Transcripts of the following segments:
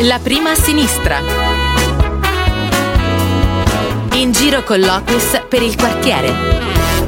La prima a sinistra. In giro con Locus per il quartiere.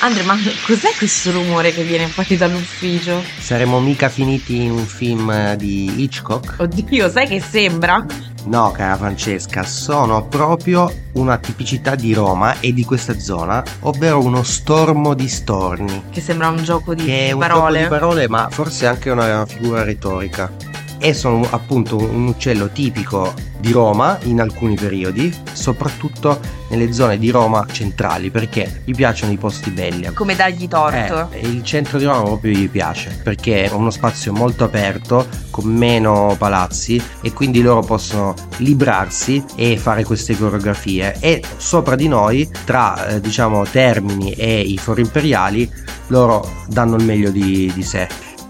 Andre, ma cos'è questo rumore che viene fuori dall'ufficio? Saremmo mica finiti in un film di Hitchcock? Oddio, sai che sembra? No, cara Francesca, sono proprio una tipicità di Roma e di questa zona, ovvero uno stormo di storni. Che sembra un gioco di che è un parole. gioco di parole, ma forse anche una figura retorica. E sono appunto un uccello tipico di Roma in alcuni periodi, soprattutto nelle zone di Roma centrali, perché gli piacciono i posti belli. Come dargli torto. Eh, il centro di Roma proprio gli piace, perché è uno spazio molto aperto, con meno palazzi, e quindi loro possono librarsi e fare queste coreografie. E sopra di noi, tra eh, diciamo Termini e i fori imperiali, loro danno il meglio di, di sé.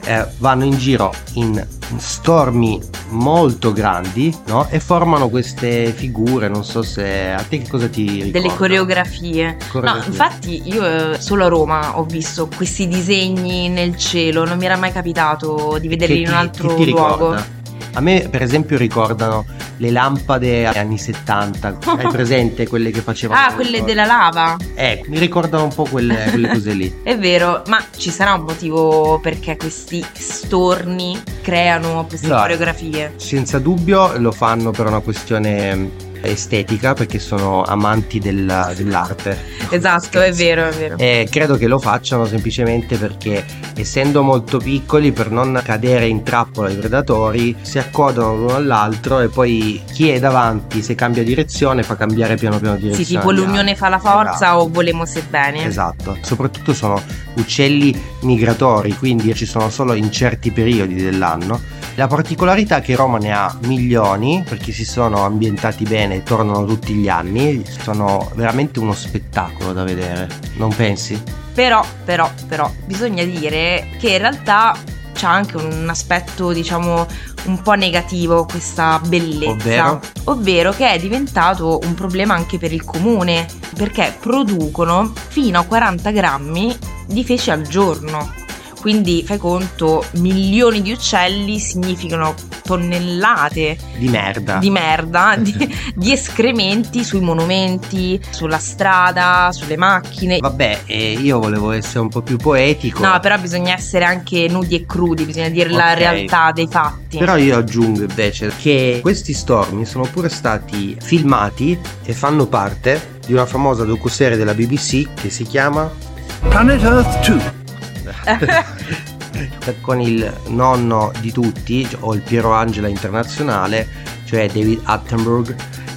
Eh, vanno in giro in stormi molto grandi no? e formano queste figure non so se a te che cosa ti ricorda? delle coreografie. Coreografie. no infatti io eh, solo a Roma ho visto questi disegni nel cielo non mi era mai capitato di vederli Che in un ti- altro che ti luogo ricorda? A me, per esempio, ricordano le lampade anni 70. Hai presente quelle che facevano? ah quelle della lava Eh, mi ricordano un po' quelle, quelle cose lì. è vero ma ci sarà un motivo perché questi storni creano queste No. coreografie Senza dubbio lo fanno per una questione estetica, perché sono amanti della- dell'arte. esatto è vero è vero E credo che lo facciano semplicemente perché, essendo molto piccoli, per non cadere in trappola ai predatori, si accodano l'uno all'altro e poi chi è davanti, se cambia direzione, fa cambiare piano piano direzione. sì tipo l'unione fa la forza Esatto. o volemo se bene Esatto, soprattutto sono uccelli migratori, quindi ci sono solo in certi periodi dell'anno. La particolarità è che Roma ne ha milioni perché si sono ambientati bene e tornano tutti gli anni, sono veramente uno spettacolo da vedere, non pensi? Però, però, però, bisogna dire che in realtà c'ha anche un aspetto, diciamo, un po' negativo questa bellezza. Ovvero? Ovvero che è diventato un problema anche per il comune, perché producono fino a 40 grammi di feci al giorno. Quindi fai conto, milioni di uccelli significano tonnellate Di merda. di merda, di, di escrementi sui monumenti, sulla strada, sulle macchine. Vabbè, eh, io volevo essere un po' più poetico. No, però bisogna essere anche nudi e crudi, bisogna dire la Ok. realtà dei fatti. Però io aggiungo invece che questi stormi sono pure stati filmati e fanno parte di una famosa docuserie della BBC che si chiama Planet Earth 2. con il nonno di tutti o il Piero Angela internazionale cioè David Attenborough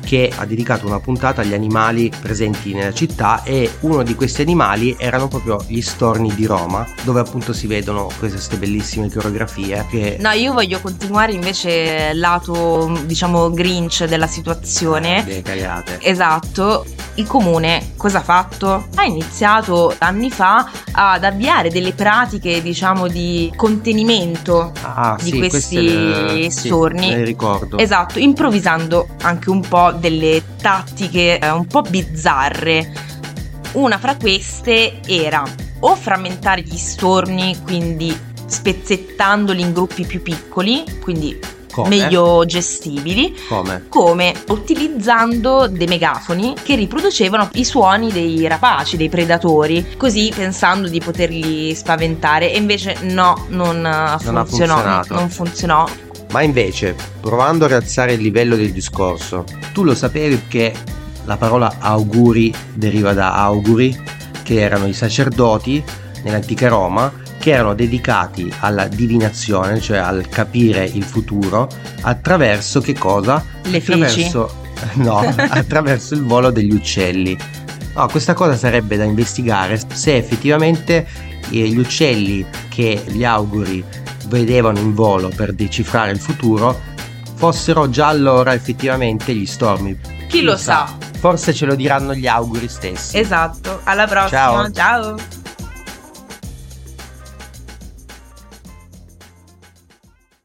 che ha dedicato una puntata agli animali presenti nella città e uno di questi animali erano proprio gli storni di Roma dove appunto si vedono queste bellissime coreografie che No, io voglio continuare invece lato, diciamo, grinch della situazione. delle cagate Esatto, il comune cosa ha fatto? Ha iniziato anni fa ad avviare delle pratiche, diciamo, di contenimento ah, di sì, questi sì, storni. le ricordo Esatto, improvvisando anche un po' delle tattiche eh, un po' bizzarre. Una fra queste era o frammentare gli storni, quindi spezzettandoli in gruppi più piccoli, quindi Come? meglio gestibili, come? come utilizzando dei megafoni che riproducevano i suoni dei rapaci, dei predatori, così pensando di poterli spaventare e invece no, non, eh, Non funzionò, non funzionò. Ma invece, provando a rialzare il livello del discorso, tu lo sapevi che la parola auguri deriva da auguri, che erano i sacerdoti nell'antica Roma, che erano dedicati alla divinazione, cioè al capire il futuro, attraverso che cosa? Le feci. attraverso, No, attraverso il volo degli uccelli. No, questa cosa sarebbe da investigare se effettivamente eh, gli uccelli che gli auguri vedevano in volo per decifrare il futuro fossero già allora effettivamente gli stormi. Chi lo sa? Forse ce lo diranno gli auguri stessi. Esatto, alla prossima, Ciao. ciao.